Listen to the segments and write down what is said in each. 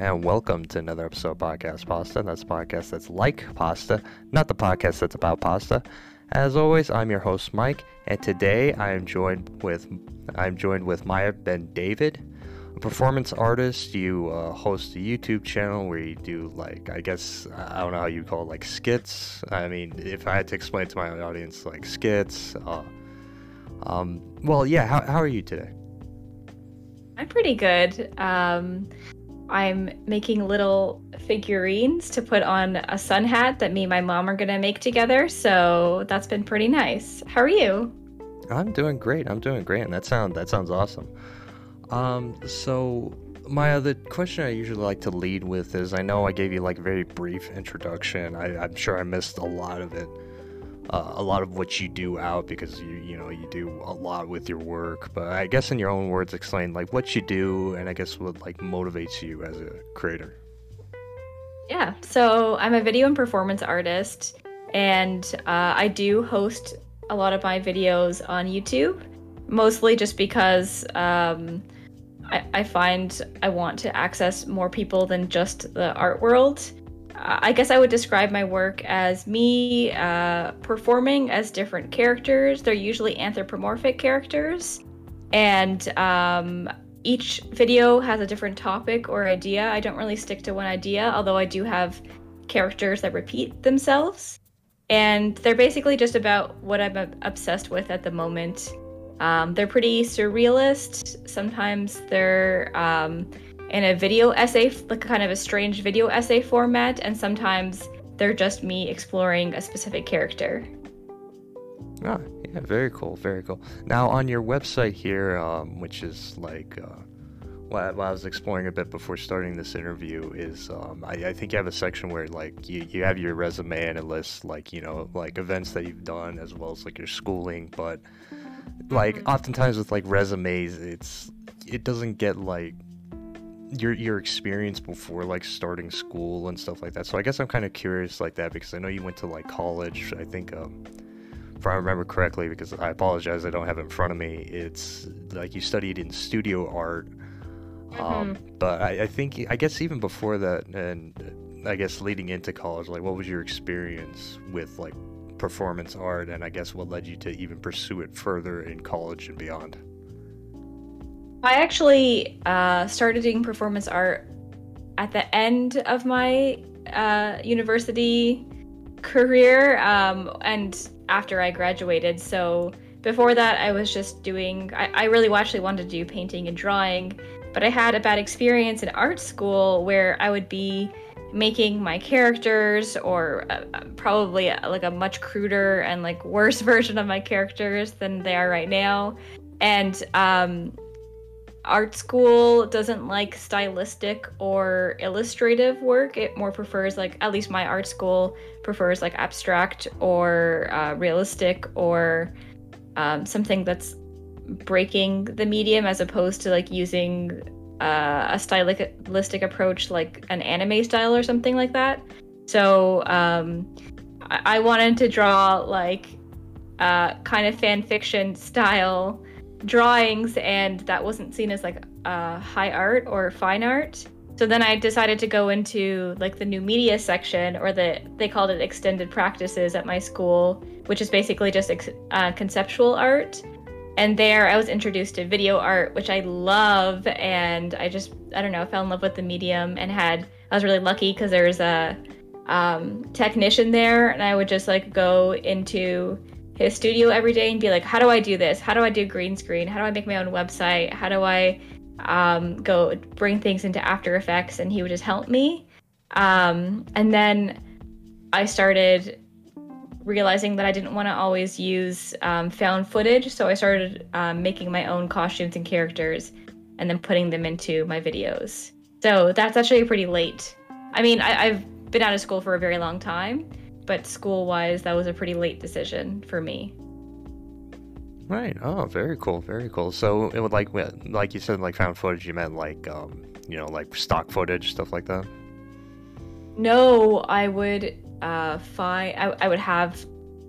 And welcome to another episode of Podcast Pasta. That's a podcast that's like pasta, not the podcast that's about pasta. As always, I'm your host Mike, and today I am joined with I'm joined with Maya Ben David, a performance artist. You uh, host a YouTube channel where you do like I guess I don't know how you call it like skits. I mean, if I had to explain to my audience like skits. Uh, um, well, yeah. How how are you today? I'm pretty good. Um, I'm making little figurines to put on a sun hat that me and my mom are gonna make together. So that's been pretty nice. How are you? I'm doing great. I'm doing great, and that sound that sounds awesome. Um, so my other question I usually like to lead with is I know I gave you like a very brief introduction. I, I'm sure I missed a lot of it uh, a lot of what you do out because you you know you do a lot with your work. But i guess in your own words explain like what you do and i guess what like motivates you as a creator. Yeah so i'm a video and performance artist and uh, i do host a lot of my videos on youtube mostly just because um, I, I find i want to access more people than just the art world I guess I would describe my work as me uh, performing as different characters. They're usually anthropomorphic characters, and um, each video has a different topic or idea. I don't really stick to one idea, although I do have characters that repeat themselves. And they're basically just about what I'm obsessed with at the moment. Um, they're pretty surrealist. Sometimes they're um, in a video essay, like kind of a strange video essay format, and sometimes they're just me exploring a specific character. Ah, yeah, very cool, very cool. Now, on your website here, um, which is like uh, what, I was exploring a bit before starting this interview, is um, I, I, think you have a section where like you, you have your resume and it lists like you know like events that you've done as well as like your schooling, but like mm-hmm. oftentimes with like resumes, it's it doesn't get like your your experience before like starting school and stuff like that. So I guess I'm kind of curious like that because I know you went to like college. I think um, if I remember correctly, because I apologize, I don't have it in front of me. It's like you studied in studio art. Um, mm-hmm. but I, I think I guess even before that, and I guess leading into college, like what was your experience with like performance art, and I guess what led you to even pursue it further in college and beyond? I actually uh, started doing performance art at the end of my uh, university career um, and after I graduated. So before that, I was just doing, I, I really actually wanted to do painting and drawing, but I had a bad experience in art school where I would be making my characters or uh, probably uh, like a much cruder and like worse version of my characters than they are right now and um, art school doesn't like stylistic or illustrative work. It more prefers like at least my art school prefers like abstract or uh, realistic or um, something that's breaking the medium as opposed to like using uh, a stylistic approach like an anime style or something like that. So um, I-, I wanted to draw like uh, kind of fan fiction style drawings and that wasn't seen as like uh, high art or fine art. So then i decided to go into like the new media section or the they called it extended practices at my school which is basically just uh, conceptual art. And there i was introduced to video art which i love and i just i don't know fell in love with the medium and had i was really lucky because there was a um, technician there and i would just like go into his studio every day and be like, how do I do this? How do I do green screen? How do I make my own website? How do I um, go bring things into After Effects? And he would just help me. Um, and then I started realizing that I didn't want to always use um, found footage. So I started um, making my own costumes and characters and then putting them into my videos. So that's actually pretty late. I mean, I, I've been out of school for a very long time but school wise, that was a pretty late decision for me. Right. Oh, very cool. Very cool. So it would like, like you said, like found footage. You meant like, um, you know, like stock footage, stuff like that. No, I would uh, find. I, I would have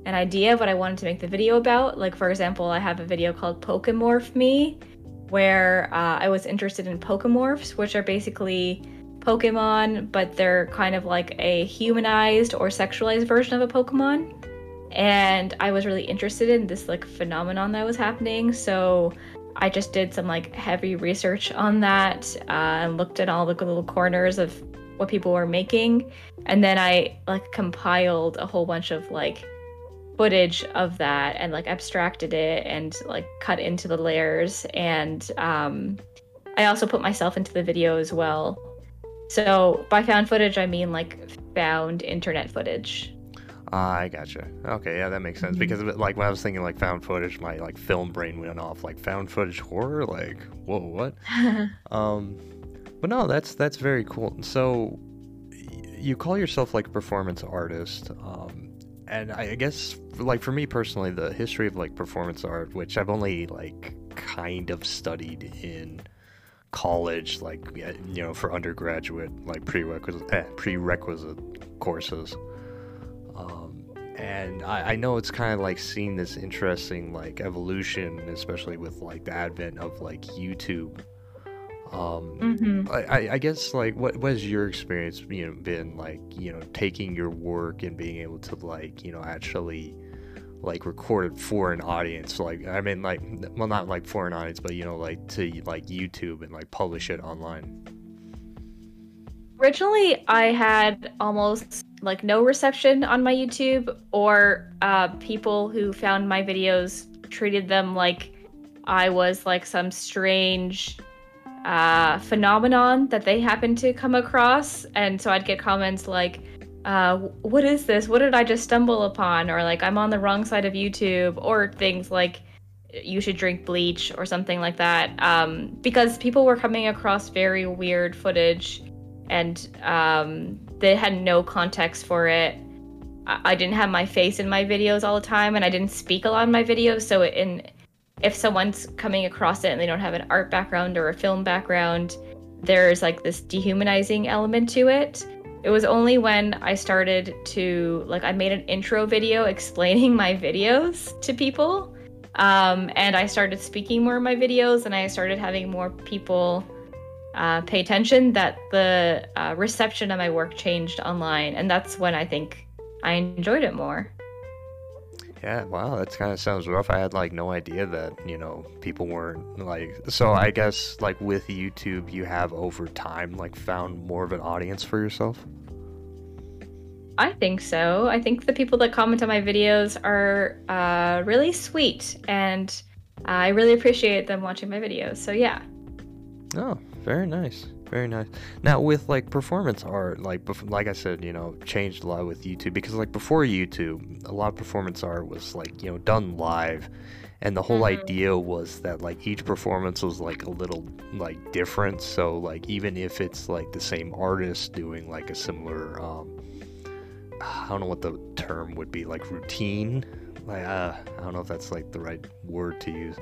an idea of what I wanted to make the video about. Like for example, I have a video called Pokemorph Me, where uh, I was interested in Pokemorphs, which are basically Pokemon, but they're kind of like a humanized or sexualized version of a Pokemon. And I was really interested in this like phenomenon that was happening. So I just did some like heavy research on that uh, and looked at all the little corners of what people were making. And then I like compiled a whole bunch of like footage of that and like abstracted it and like cut into the layers. And um, I also put myself into the video as well. So by found footage, I mean like found internet footage. Uh, I gotcha. Okay, yeah, that makes sense. Mhm. Because like when I was thinking like found footage, my like film brain went off. Like found footage horror, like whoa, what? Um, but no, that's that's very cool. So y- you call yourself like a performance artist, um, and I I guess like for me personally, the history of like performance art, which I've only like kind of studied in college, like you know, for undergraduate like prerequisite eh, prerequisite courses. Um, and I, I know it's kind of like seeing this interesting like evolution, especially with like the advent of like YouTube. Um, hmm I, I- I guess like what what has your experience you know been like you know taking your work and being able to like you know actually like recorded for an audience like I mean like well not like for an audience but you know like to like YouTube and like publish it online. Originally, I had almost like no reception on my YouTube, or uh, people who found my videos treated them like I was like some strange uh, phenomenon that they happened to come across. And so I'd get comments like, uh, What is this? What did I just stumble upon? Or like, I'm on the wrong side of YouTube, or things like, you should drink bleach or something like that um, because people were coming across very weird footage and um, they had no context for it. I-, I didn't have my face in my videos all the time, and I didn't speak a lot in my videos. So, in if someone's coming across it and they don't have an art background or a film background, there's like this dehumanizing element to it. It was only when I started to like I made an intro video explaining my videos to people, um, and I started speaking more in my videos, and I started having more people uh, pay attention that the uh, reception of my work changed online and that's when i think i enjoyed it more Yeah, wow, that kind of sounds rough. I had like no idea that, you know, people weren't like so I guess like with YouTube you have over time like found more of an audience for yourself. i think so i think the people that comment on my videos are uh, really sweet and i really appreciate them watching my videos so yeah Oh, very nice. Very nice. Now with like performance art, like bef- like I said, you know, changed a lot with YouTube because like before YouTube, a lot of performance art was like, you know, done live and the whole Mhm. idea was that like each performance was like a little like different, so like even if it's like the same artist doing like a similar um I don't know what the term would be, like routine. Like uh, I don't know if that's like the right word to use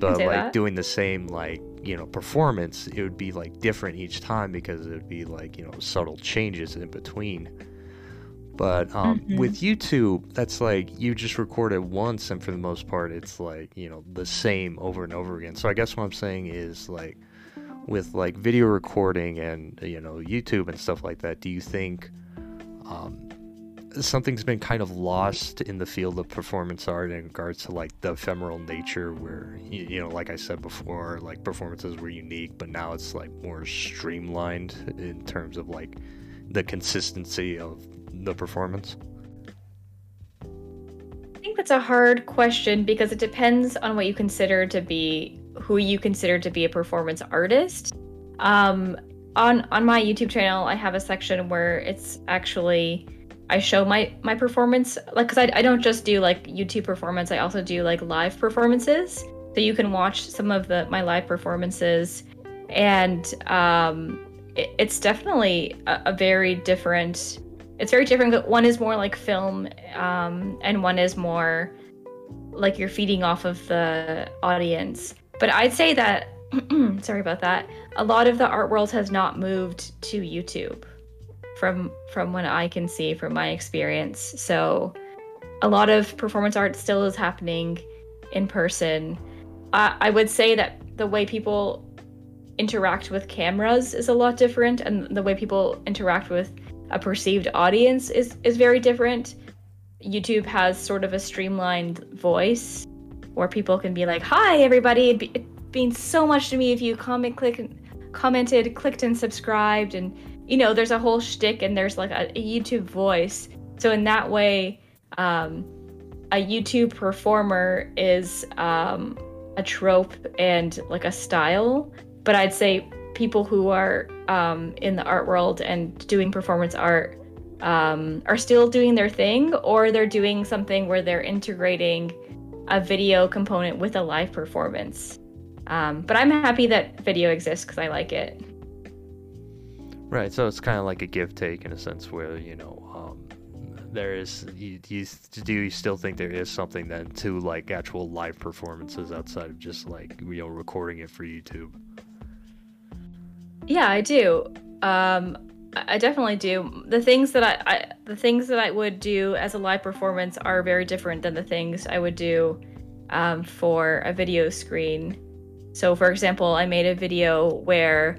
but like that. doing the same like you know performance it would be like different each time because it would be like you know subtle changes in between but um, Mhm. with youtube that's like you just record it once and for the most part it's like you know the same over and over again so i guess what i'm saying is like with like video recording and you know youtube and stuff like that do you think um, something's been kind of lost in the field of performance art in regards to like the ephemeral nature where you, you know like i said before like performances were unique but now it's like more streamlined in terms of like the consistency of the performance I think that's a hard question because it depends on what you consider to be who you consider to be a performance artist. Um, on on my YouTube channel, I have a section where it's actually I show my my performance like because I, I don't just do like YouTube performance. I also do like live performances. So you can watch some of the my live performances, and um, it, it's definitely a, a very different it's very different. One is more like film, um, and one is more like you're feeding off of the audience. But I'd say that, sorry about that, a lot of the art world has not moved to YouTube from from what I can see from my experience. So a lot of performance art still is happening in person. I, I would say that the way people interact with cameras is a lot different and the way people interact with a perceived audience is is very different. YouTube has sort of a streamlined voice where people can be like, "Hi, everybody! It'd, be, it'd mean so much to me if you comment, click, and commented, clicked, and subscribed." And you know, there's a whole shtick, and there's like a, a YouTube voice. So in that way, um, a YouTube performer is um, a trope and like a style. But I'd say people who are um, in the art world and doing performance art um, are still doing their thing, or they're doing something where they're integrating a video component with a live performance. Um, but I'm happy that video exists because I like it. Right, so it's kind of like a give take in a sense where you know um, there is. You, you, do you still think there is something then to like actual live performances outside of just like you know recording it for YouTube? Yeah, I do. Um, I definitely do. The things that I, I, the things that I would do as a live performance are very different than the things I would do um, for a video screen. So, for example, I made a video where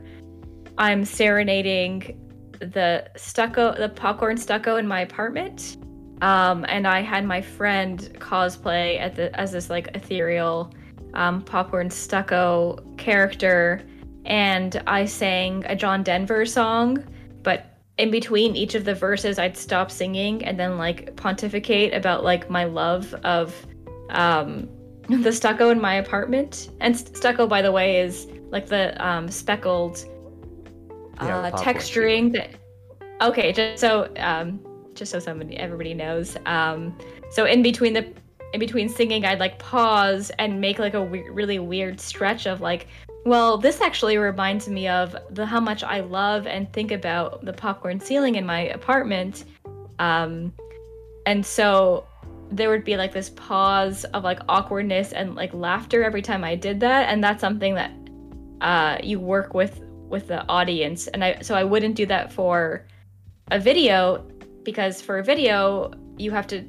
I'm serenading the stucco, the popcorn stucco in my apartment, um, and I had my friend cosplay at the as this like ethereal um, popcorn stucco character, and I sang a John Denver song but in between each of the verses i'd stop singing and then like pontificate about like my love of um the stucco in my apartment. And stucco by the way is like the um speckled uh, texturing that okay just so um just so somebody everybody knows um so in between the in between singing i'd like pause and make like a we- really weird stretch of like well, this actually reminds me of the how much I love and think about the popcorn ceiling in my apartment. Um, and so there would be like this pause of like awkwardness and like laughter every time I did that, and that's something that uh, you work with with the audience. And I so I wouldn't do that for a video because for a video you have to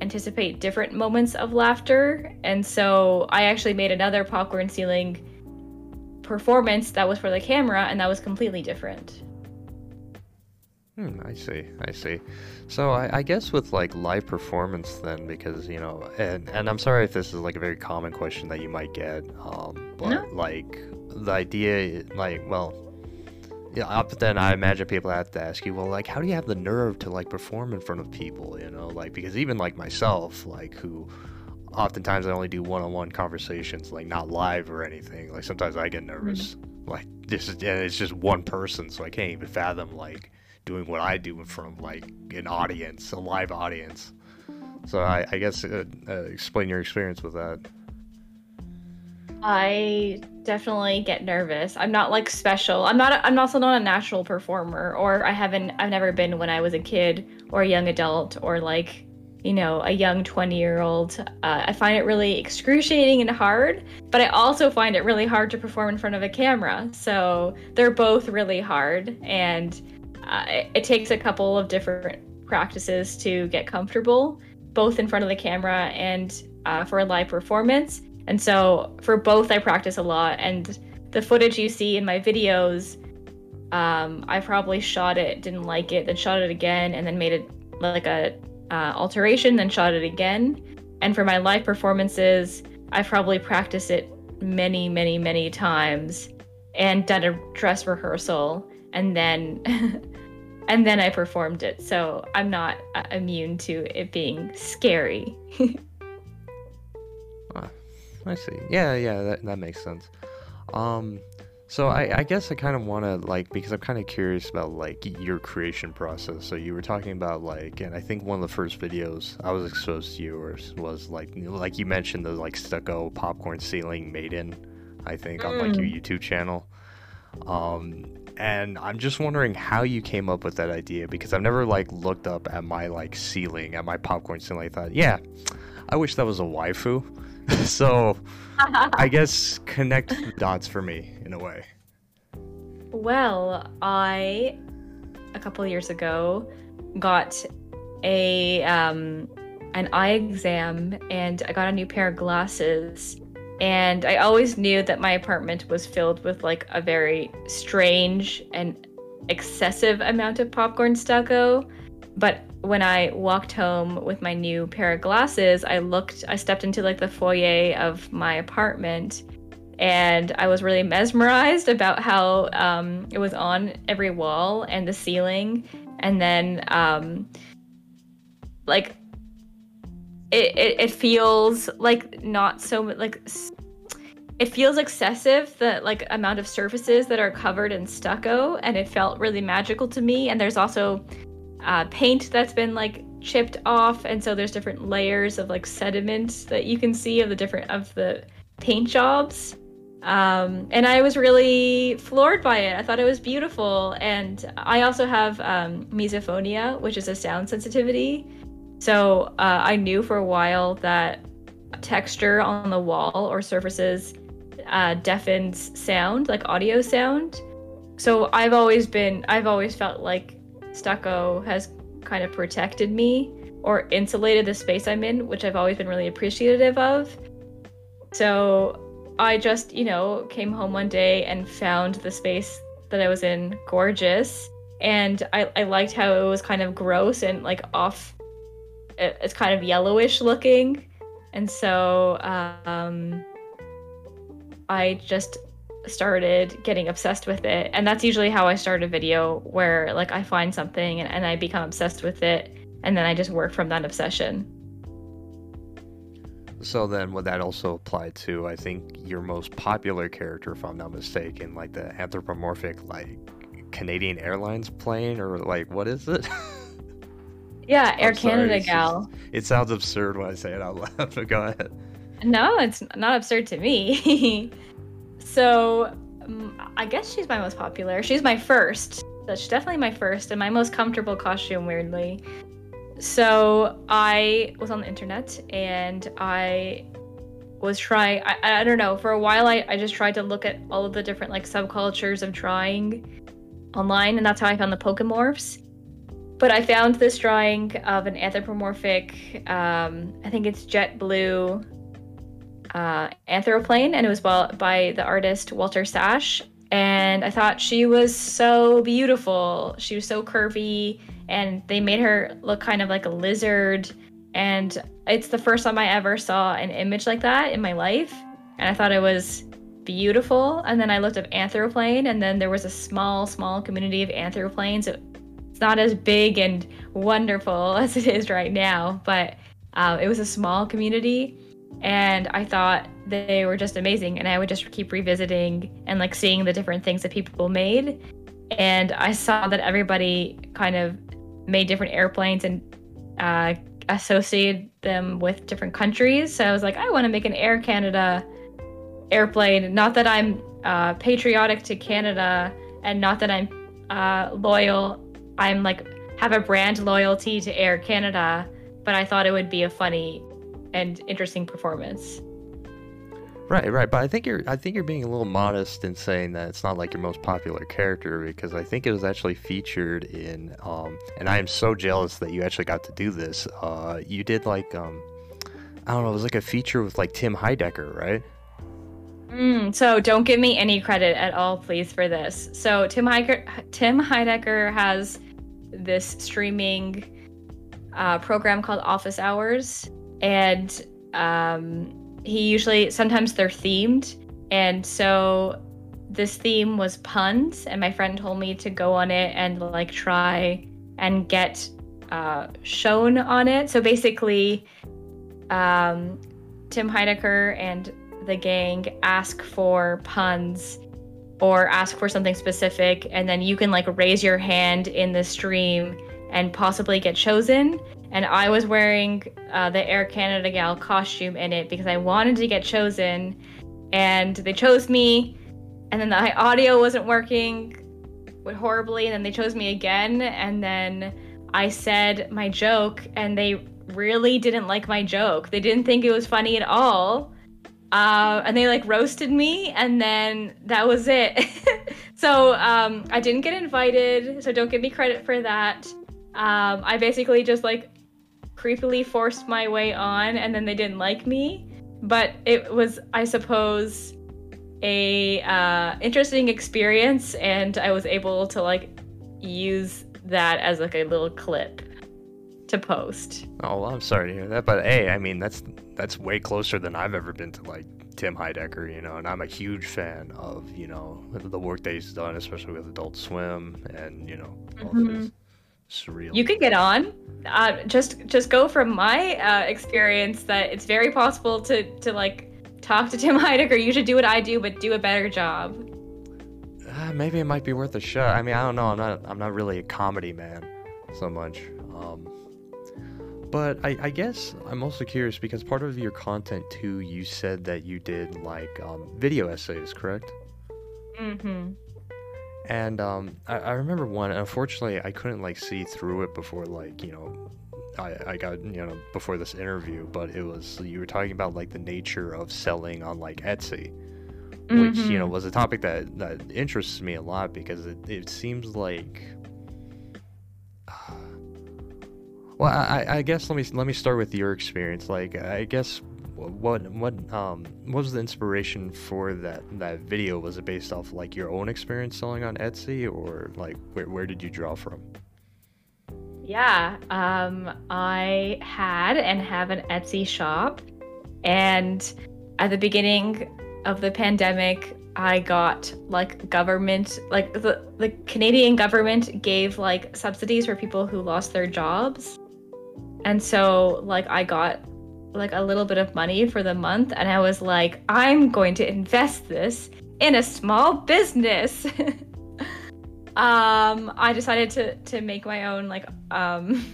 anticipate different moments of laughter, and so I actually made another popcorn ceiling performance that was for the camera, and that was completely different. Hmm, I see, I see. So I, I, guess with like live performance then, because you know, and and I'm sorry if this is like a very common question that you might get, um, but no. like the idea, like, well, yeah, up then I imagine people have to ask you, well, like, how do you have the nerve to like perform in front of people, you know, like because even like myself, like who oftentimes I only do one-on-one conversations, like not live or anything. Like sometimes I get nervous. Mm-hmm. Like this is, and it's just one person, so I can't even fathom like doing what I do in front of like an audience, a live audience. So I, I guess uh, uh, explain your experience with that. I definitely get nervous. I'm not like special. I'm not. A, I'm also not a natural performer, or I haven't. I've never been when I was a kid or a young adult, or like you know, a young 20 year old. Uh, I find it really excruciating and hard, but I also find it really hard to perform in front of a camera. So they're both really hard, and uh, it, it, takes a couple of different practices to get comfortable, both in front of the camera and uh, for a live performance. And so for both, I practice a lot. And the footage you see in my videos, um, I probably shot it, didn't like it, then shot it again, and then made it like a uh, alteration, then shot it again. And for my live performances, I've probably practiced it many, many, many times and done a dress rehearsal and then and then I performed it. So I'm not uh, immune to it being scary. I see. Yeah, yeah, that, that makes sense. Um, so I, I guess I kind of want to like because I'm kind of curious about like your creation process. So you were talking about like, and I think one of the first videos I was exposed to you was, was like like you mentioned the like stucco popcorn ceiling maiden, I think mm. on like your mm. YouTube channel. Um, and I'm just wondering how you came up with that idea because I've never like looked up at my like ceiling at my popcorn ceiling. I thought, yeah, I wish that was a waifu. so I guess connect the dots for me in a way. Well, I a couple years ago got a um, an eye exam and I got a new pair of glasses and I always knew that my apartment was filled with like a very strange and excessive amount of popcorn stucco. But when I walked home with my new pair of glasses, I looked, I stepped into like the foyer of my apartment and I was really mesmerized about how um, it was on every wall and the ceiling. And then, um, like, it, it, it feels like not so like it feels excessive the like amount of surfaces that are covered in stucco and it felt really magical to me and there's also uh, paint that's been like chipped off and so there's different layers of like sediment that you can see of the different of the paint jobs. Um, and i was really floored by it. I thought it was beautiful. And i also have um, misophonia which is a sound sensitivity. So uh, i knew for a while that texture on the wall or surfaces uh, deafens sound like audio sound. So i've always been i've always felt like stucco has kind of protected me or insulated the space I'm in, which I've always been really appreciative of. So I just, you know, came home one day and found the space that I was in gorgeous. And I, I liked how it was kind of gross and like off, it's kind of yellowish looking. And so um, I just started getting obsessed with it. And that's usually how i start a video where like i find something and, and i become obsessed with it and then i just work from that obsession. So then would that also apply to i think your most popular character if i'm not mistaken like the anthropomorphic like canadian airlines plane or like what is it? Yeah air canada gal. just, it sounds absurd when i say it out loud but go ahead. No it's not absurd to me So um, I guess she's my most popular. She's my first. That's definitely my first and my most comfortable costume, weirdly. So I was on the internet and I was trying I, I don't know for a while I, I just tried to look at all of the different like subcultures of drawing online and that's how i found the pokemorphs but i found this drawing of an anthropomorphic um, i think it's jet blue uh, Anthroplane, and it was by, the artist Walter Sash. And I thought she was so beautiful. She was so curvy, and they made her look kind of like a lizard. And it's the first time I ever saw an image like that in my life. And I thought it was beautiful. And then I looked up Anthroplane, and then there was a small, small community of Anthroplanes. It's not as big and wonderful as it is right now, but uh, it was a small community and I thought they were just amazing. And I would just keep revisiting and like seeing the different things that people made. And I saw that everybody kind of made different airplanes and uh, associated them with different countries. So I was like, I want to make an Air Canada airplane. Not that I'm uh, patriotic to Canada and not that I'm uh, loyal. I'm like have a brand loyalty to Air Canada, but I thought it would be a funny and interesting performance. Right, right, but I think you're I think you're being a little modest in saying that it's not like your most popular character because I think it was actually featured in um and I am so jealous that you actually got to do this. Uh you did like um I don't know, it was like a feature with like Tim Heidecker, right? Mm, so don't give me any credit at all, please, for this. So Tim Heidecker, Tim Heidecker has this streaming uh, program called Office Hours, and um, he usually sometimes they're themed, and so this theme was puns, and my friend told me to go on it and like try and get uh, shown on it. So basically, um, Tim Heidecker and the gang ask for puns or ask for something specific, and then you can like raise your hand in the stream and possibly get chosen and I was wearing uh, the Air Canada gal costume in it because I wanted to get chosen, and they chose me, and then the audio wasn't working horribly, and then they chose me again, and then I said my joke, and they really didn't like my joke. They didn't think it was funny at all. Uh, and they like roasted me, and then that was it. so um, I didn't get invited, so don't give me credit for that. Um, I basically just like creepily forced my way on and then they didn't like me but it was, I suppose, a uh, interesting experience, and I was able to like use that as like a little clip to post. Oh, well, I'm sorry to hear that, but hey, I mean that's that's way closer than I've ever been to like Tim Heidecker, you know, and I'm a huge fan of you know the work that he's done, especially with Adult Swim and you know all mm-hmm. his surreal. You could get on. Uh, just just go from my uh, experience that it's very possible to to like talk to Tim Heidecker. You should do what I do, but do a better job. Uh, maybe it might be worth a shot. I mean, I don't know. I'm not. I'm not really a comedy man, so much. Um, but I, I, guess I'm also curious because part of your content too, you said that you did like um, video essays, correct? Mm-hmm. And um, I, I, remember one. Unfortunately, I couldn't like see through it before like you know, I, I got you know before this interview. But it was you were talking about like the nature of selling on like Etsy, mm-hmm. which you know mm-hmm. was a topic that that interests me a lot because it it seems like Well, I, I guess let me let me start with your experience. Like, I guess what what um what was the inspiration for that that video? Was it based off like your own experience selling on Etsy, or like where where did you draw from? Yeah, um, I had and have an Etsy shop, and at the beginning of the pandemic, I got like government, like the the Canadian government gave like subsidies for people who lost their jobs. And so like I got like a little bit of money for the month and I was like, I'm going to invest this in a small business. um I decided to to make my own like um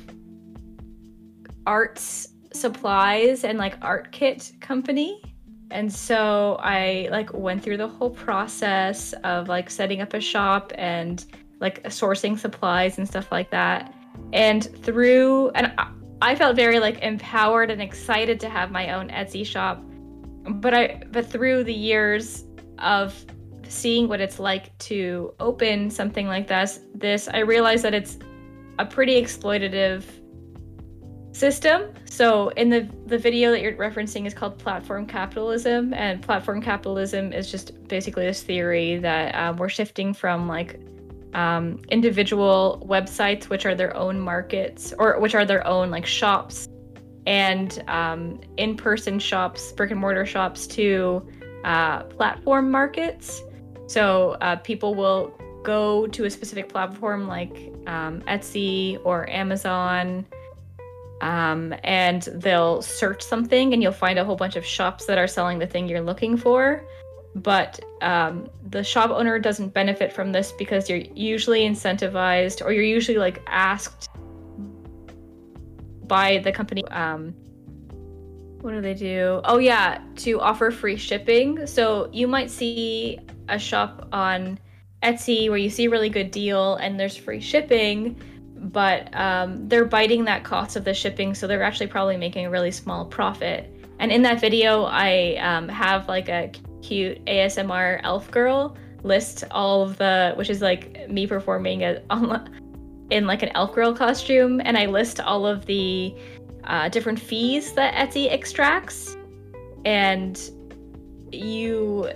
arts supplies and like art kit company. And so I like went through the whole process of like setting up a shop and like sourcing supplies and stuff like that. And through and I felt very like empowered and excited to have my own Etsy shop. But I but through the years of seeing what it's like to open something like this, this I realized that it's a pretty exploitative system. So in the the video that you're referencing is called platform capitalism, and platform capitalism is just basically this theory that um, we're shifting from like um, individual websites, which are their own markets or which are their own like shops and um, in person shops, brick and mortar shops, to uh, platform markets. So uh, people will go to a specific platform like um, Etsy or Amazon. Um, and they'll search something, and you'll find a whole bunch of shops that are selling the thing you're looking for but um, the shop owner doesn't benefit from this because you're usually incentivized or you're usually like asked by the company um, what do they do? Oh yeah to offer free shipping. So you might see a shop on etsy where you see a really good deal and there's free shipping but um, they're biting that cost of the shipping so they're actually probably making a really small profit. And in that video i um, have like a cute ASMR elf girl list all of the, which is like me performing a, in like an elf girl costume, and I list all of the uh, different fees that Etsy extracts, and you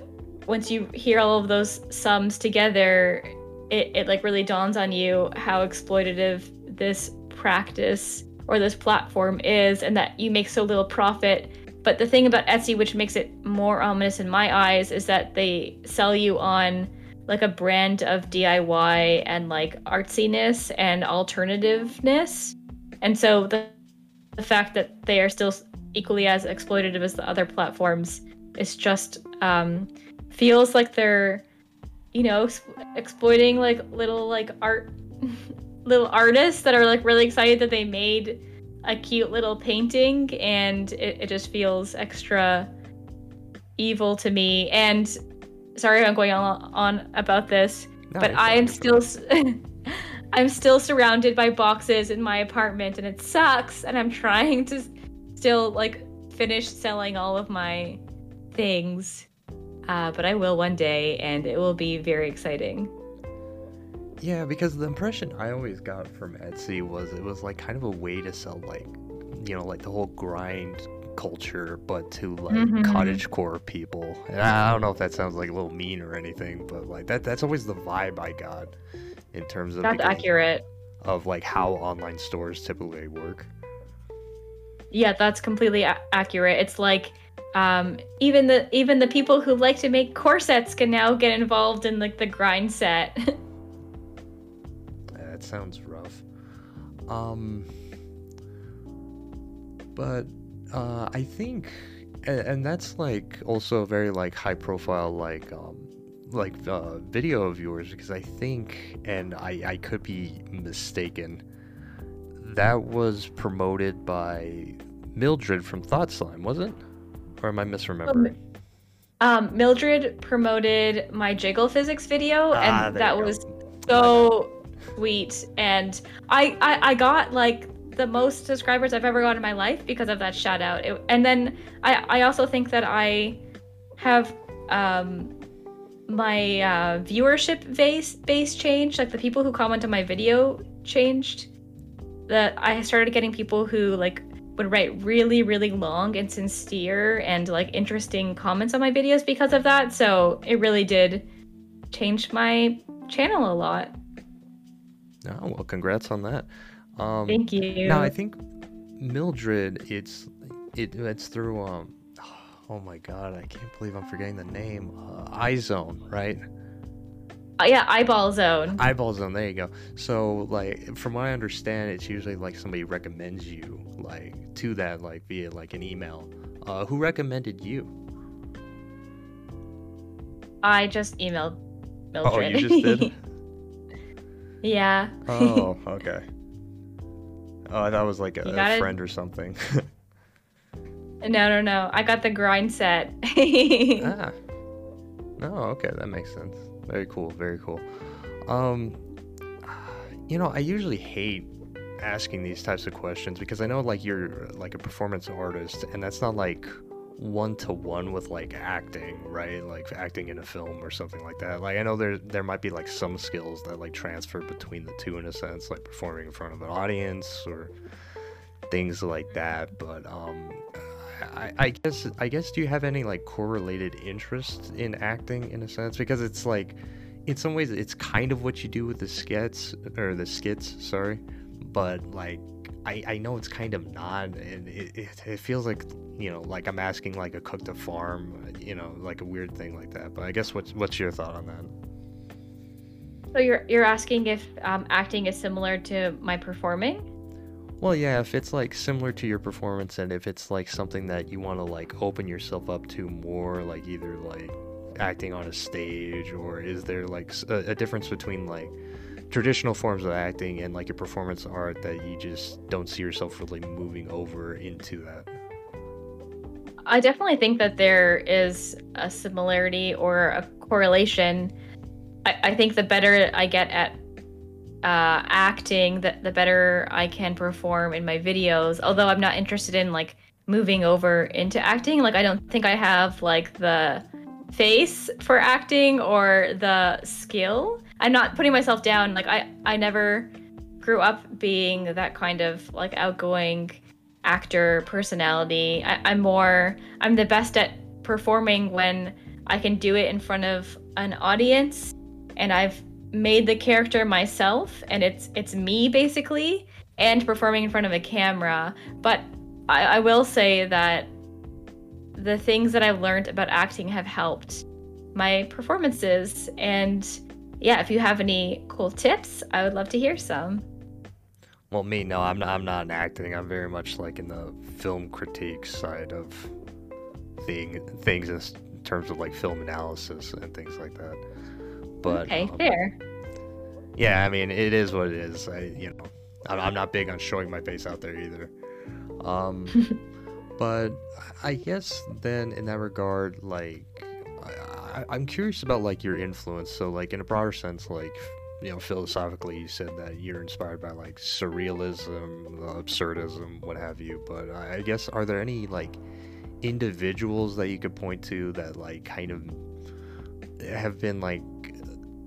once you hear all of those sums together, it, it like really dawns on you how exploitative this practice or this platform is and that you make so little profit but the thing about Etsy, which makes it more ominous in my eyes, is that they sell you on like a brand of DIY and like artsiness and alternativeness. And so the, the fact that they are still equally as exploitative as the other platforms is just um, feels like they're, you know, exploiting like little like art, little artists that are like really excited that they made a cute little painting and it, it just feels extra evil to me. And sorry i'm going on, on about this no, but i am still i'm still surrounded by boxes in my apartment and it sucks and i'm trying to still like finish selling all of my things. Uh, but i will one day and it will be very exciting yeah, because the impression I always got from Etsy was it was like kind of a way to sell like, you know, like the whole grind culture, but to like Mhm. cottagecore people. And I don't know if that sounds like a little mean or anything, but like that that's always the vibe I got in terms of That's accurate. of like how online stores typically work. Yeah, that's completely a- accurate. It's like um, even the even the people who like to make corsets can now get involved in like the grind set. That sounds rough. Um, but uh, I think, and, and that's like also a very like high profile like um like uh, video of yours because I think, and I I could be mistaken, that was promoted by Mildred from Thought Slime, was it? Or am I misremembering? um, Mildred promoted my jiggle physics video, Ah, and there that you go. was so And I, I I got like the most subscribers I've ever got in my life because of that shout out. It, and then I I also think that I have um my uh, viewership base base changed. Like the people who comment on my video changed. That I started getting people who like would write really really long and sincere and like interesting comments on my videos because of that. So it really did change my channel a lot. Oh well, congrats on that. Um, Thank you. No, I think Mildred. It's it. It's through um. Oh my god, I can't believe I'm forgetting the name. Uh, iZone, right? Uh, yeah, eyeball zone. Eyeball Zone. There you go. So like, from what I understand, it's usually like somebody recommends you like to that like via like an email. Uh, who recommended you? I just emailed Mildred. Oh, you just did. yeah. Oh, okay. Oh, I thought it was like a, a friend or something. no, no, no. I got the grind set. ah. No, okay, that makes sense. Very cool, very cool. Um you know, I usually hate asking these types of questions because I know like you're like a performance artist and that's not like one to one with like acting, right? Like acting in a film or something like that. Like I know there there might be like some skills that like transfer between the two in a sense, like performing in front of an audience or things like that. But um, I, I guess I guess do you have any like correlated interest in acting in a sense? Because it's like in some ways it's kind of what you do with the skits or the skits, sorry, but like. I, I know it's kind of not, and it, it, it feels like you know, like I'm asking like a cook to farm, you know, like a weird thing like that. But I guess what's what's your thought on that? so you're you're asking if um, acting is similar to my performing? Well, yeah, if it's like similar to your performance and if it's like something that you want to like open yourself up to more, like either like acting on a stage or is there like a difference between like traditional forms of acting and like your performance art that you just don't see yourself really moving over into that? I definitely think that there is a similarity or a correlation. I, I think the better I get at uh, acting, the, the better I can perform in my videos. Although I'm not interested in like moving over into acting. Like I don't think I have like the face for acting or the skill. I'm not putting myself down. Like I, I never grew up being that kind of like outgoing actor personality. I, I'm more I'm the best at performing when I can do it in front of an audience and I've made the character myself and it's it's me basically and performing in front of a camera. But I, I will say that the things that I've learned about acting have helped my performances and yeah, if you have any cool tips, I would love to hear some. Well, me, no, I'm not. I'm not in acting. I'm very much like in the film critique side of thing things in terms of like film analysis and things like that. But okay, um, fair. yeah, I mean, it is what it is. I, you know, I'm, I'm not big on showing my face out there either. Um, but I guess then in that regard, like, I, I'm curious about like your influence. So, like, in a broader sense, like, you know, philosophically, you said that you're inspired by like surrealism, absurdism, what have you. But I I guess, are there any like individuals that you could point to that like kind of have been like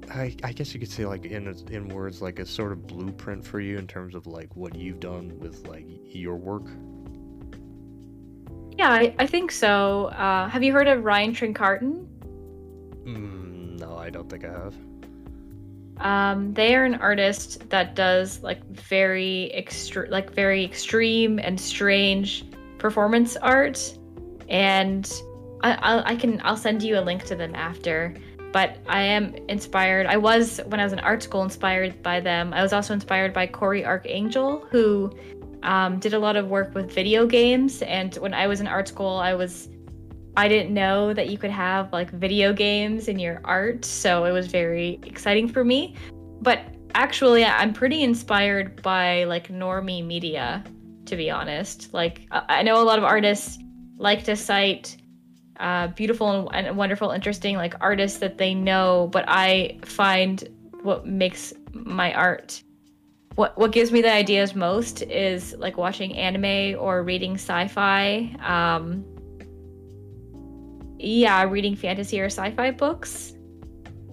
I, I guess you could say like in in words like a sort of blueprint for you in terms of like what you've done with like your work. Yeah, I, I think so. Uh, have you heard of Ryan Trecartin? Mm, no, I don't think I have. Um, they are an artist that does like very extre- like very extreme and strange performance art, and I, I'll, I can I'll send you a link to them after. But I am inspired. I was when I was in art school inspired by them. I was also inspired by Cory Arcangel, who um, did a lot of work with video games. And when I was in art school, I was I didn't know that you could have like video games in your art, so it was very exciting for me. But actually, I'm pretty inspired by like normie media, to be honest. Like, I know a lot of artists like to cite uh, beautiful and wonderful, interesting like artists that they know, but I find what makes my art what what gives me the ideas most is like watching anime or reading sci-fi um yeah reading fantasy or sci-fi books.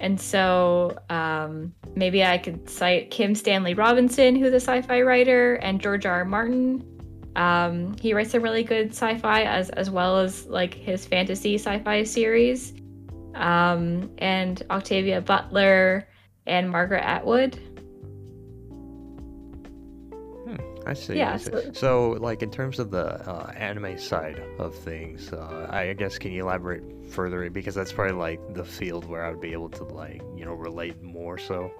And so um maybe i could cite kim stanley robinson who's a sci-fi writer and george r. r. Martin. Um he writes some really good sci-fi as as well as like his fantasy sci-fi series. Um and octavia butler and margaret atwood I see. Yeah. I see. So, So, like in terms of the uh, anime side of things, uh, I guess can you elaborate further because that's probably like the field where I would be able to like you know relate more. So,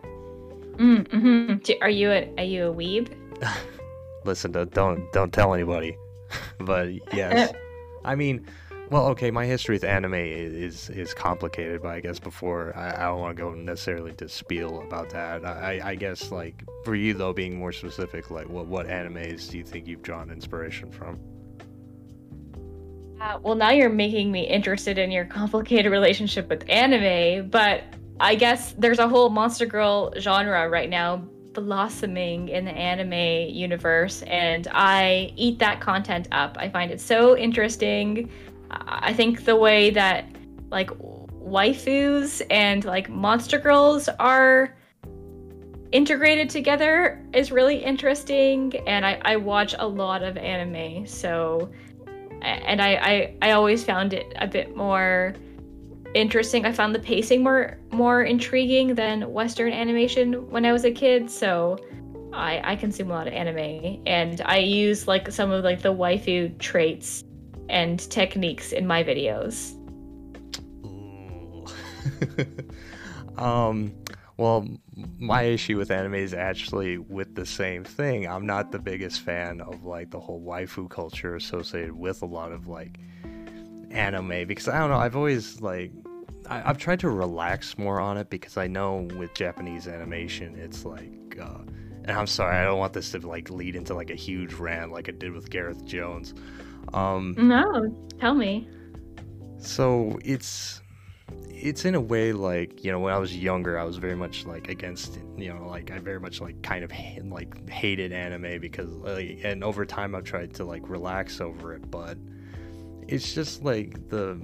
mm, mhm. Are you a are you a weeb? listen, don't don't tell anybody. but yes, I mean, well, okay, my history with anime is is complicated, but I guess before I, I don't want to go necessarily to spiel about that. I, I guess like for you though, being more specific, like what what animes do you think you've drawn inspiration from? Uh, well, now you're making me interested in your complicated relationship with anime, but I guess there's a whole Monster Girl genre right now blossoming in the anime universe, and I eat that content up. I find it so interesting. I think the way that like waifus and like monster girls are integrated together is really interesting and I, I watch a lot of anime so and I, I I always found it a bit more interesting. I found the pacing more more intriguing than Western animation when I was a kid. So I I consume a lot of anime and I use like some of like the waifu traits and techniques in my videos. Um, well, my issue with anime is actually with the same thing. I'm not the biggest fan of like the whole waifu culture associated with a lot of like anime because I don't know. I've always like I, I've tried to relax more on it because I know with Japanese animation, it's like. Uh, and I'm sorry, I don't want this to like lead into like a huge rant like it did with Gareth Jones. Um, No, tell me. so it's it's in a way like you know when I was younger I was very much like against you know like I very much like kind of ha- like hated anime because like and over time I've tried to like relax over it but it's just like the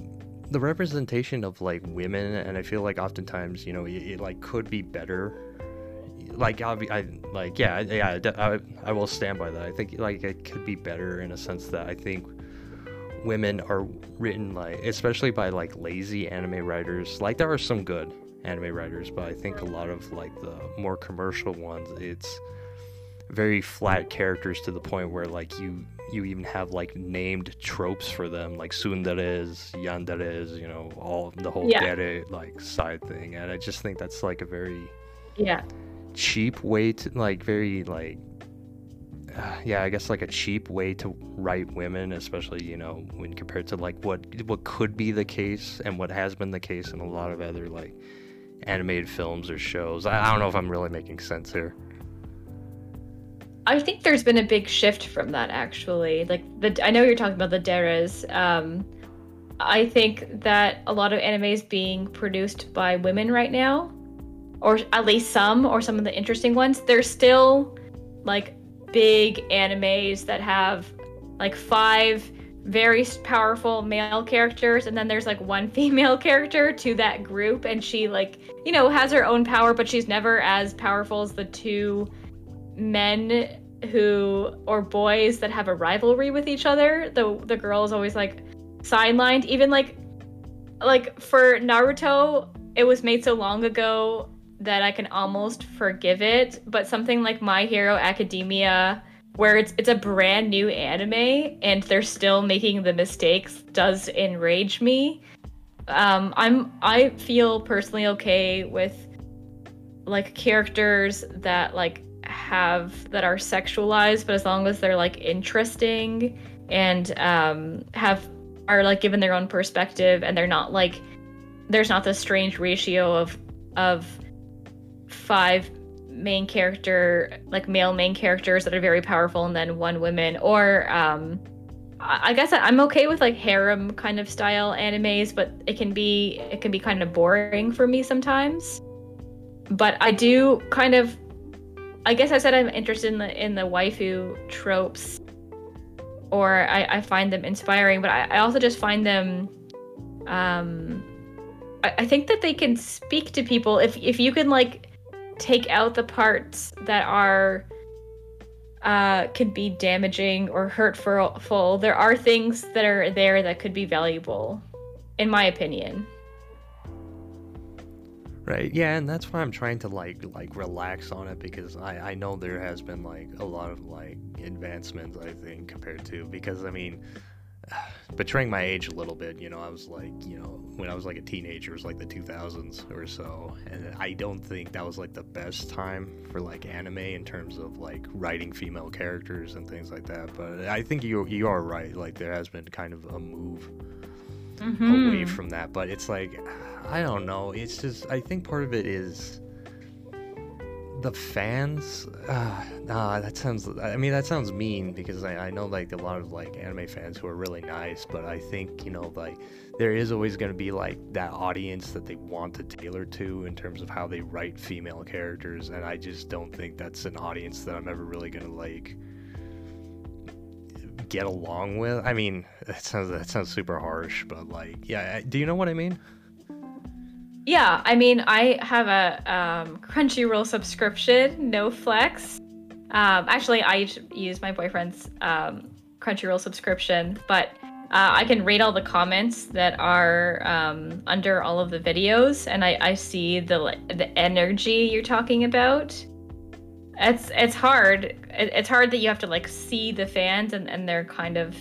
the representation of like women and I feel like oftentimes you know it, it like could be better like I'll be, I like yeah yeah I, I will stand by that I think like it could be better in a sense that I think women are written like especially by like lazy anime writers like there are some good anime writers but i think a lot of like the more commercial ones it's very flat characters to the point where like you you even have like named tropes for them like tsunderes yanderes you know all the whole Yeah. dere like side thing and i just think that's like a very Yeah. cheap way to like very like yeah i guess like a cheap way to write women especially you know when compared to like what what could be the case and what has been the case in a lot of other like animated films or shows i, I don't know if i'm really making sense here I think there's been a big shift from that actually. Like the I know you're talking about the Deres. Um I think that a lot of anime is being produced by women right now. Or at least some or some of the interesting ones. There's still like big animes that have like five very powerful male characters and then there's like one female character to that group and she like you know has her own power but she's never as powerful as the two men who or boys that have a rivalry with each other. The the girl is always like sidelined. Even like like for Naruto, it was made so long ago that I can almost forgive it. But something like My Hero Academia, where it's it's a brand new anime and they're still making the mistakes, does enrage me. Um, I'm I feel personally okay with like characters that like have that are sexualized, but as long as they're like interesting and um, have are like given their own perspective and they're not like there's not this strange ratio of of five main character like male main characters that are very powerful and then one woman or um I guess I'm okay with like harem kind of style animes, but it can be it can be kind of boring for me sometimes. But I do kind of I guess I said I'm interested in the in the waifu tropes or I, I find them inspiring, but I, I also just find them um I, I think that they can speak to people if if you can like take out the parts that are uh, could be damaging or hurtful. There are things that are there that could be valuable, in my opinion. Right. Yeah, and that's why I'm trying to like like relax on it because I I know there has been like a lot of like advancements I think compared to because I mean betraying my age a little bit, you know, I was like, you know, when I was like a teenager, it was like the 2000s or so, and I don't think that was like the best time for like anime in terms of like writing female characters and things like that. But I think you you are right. Like there has been kind of a move mm-hmm. away from that, but it's like I don't know. It's just I think part of it is the fans uh, nah that sounds i mean that sounds mean because I, I know like a lot of like anime fans who are really nice but i think you know like there is always going to be like that audience that they want to tailor to in terms of how they write female characters and i just don't think that's an audience that i'm ever really going to like get along with. I mean that sounds that sounds super harsh but like yeah do you know what i mean yeah, I mean, I have a um, Crunchyroll subscription, no flex. Um, actually, I use my boyfriend's um, Crunchyroll subscription, but uh, I can read all the comments that are um, under all of the videos, and I, I see the the energy you're talking about. It's it's hard. It's hard that you have to like see the fans, and, and they're kind of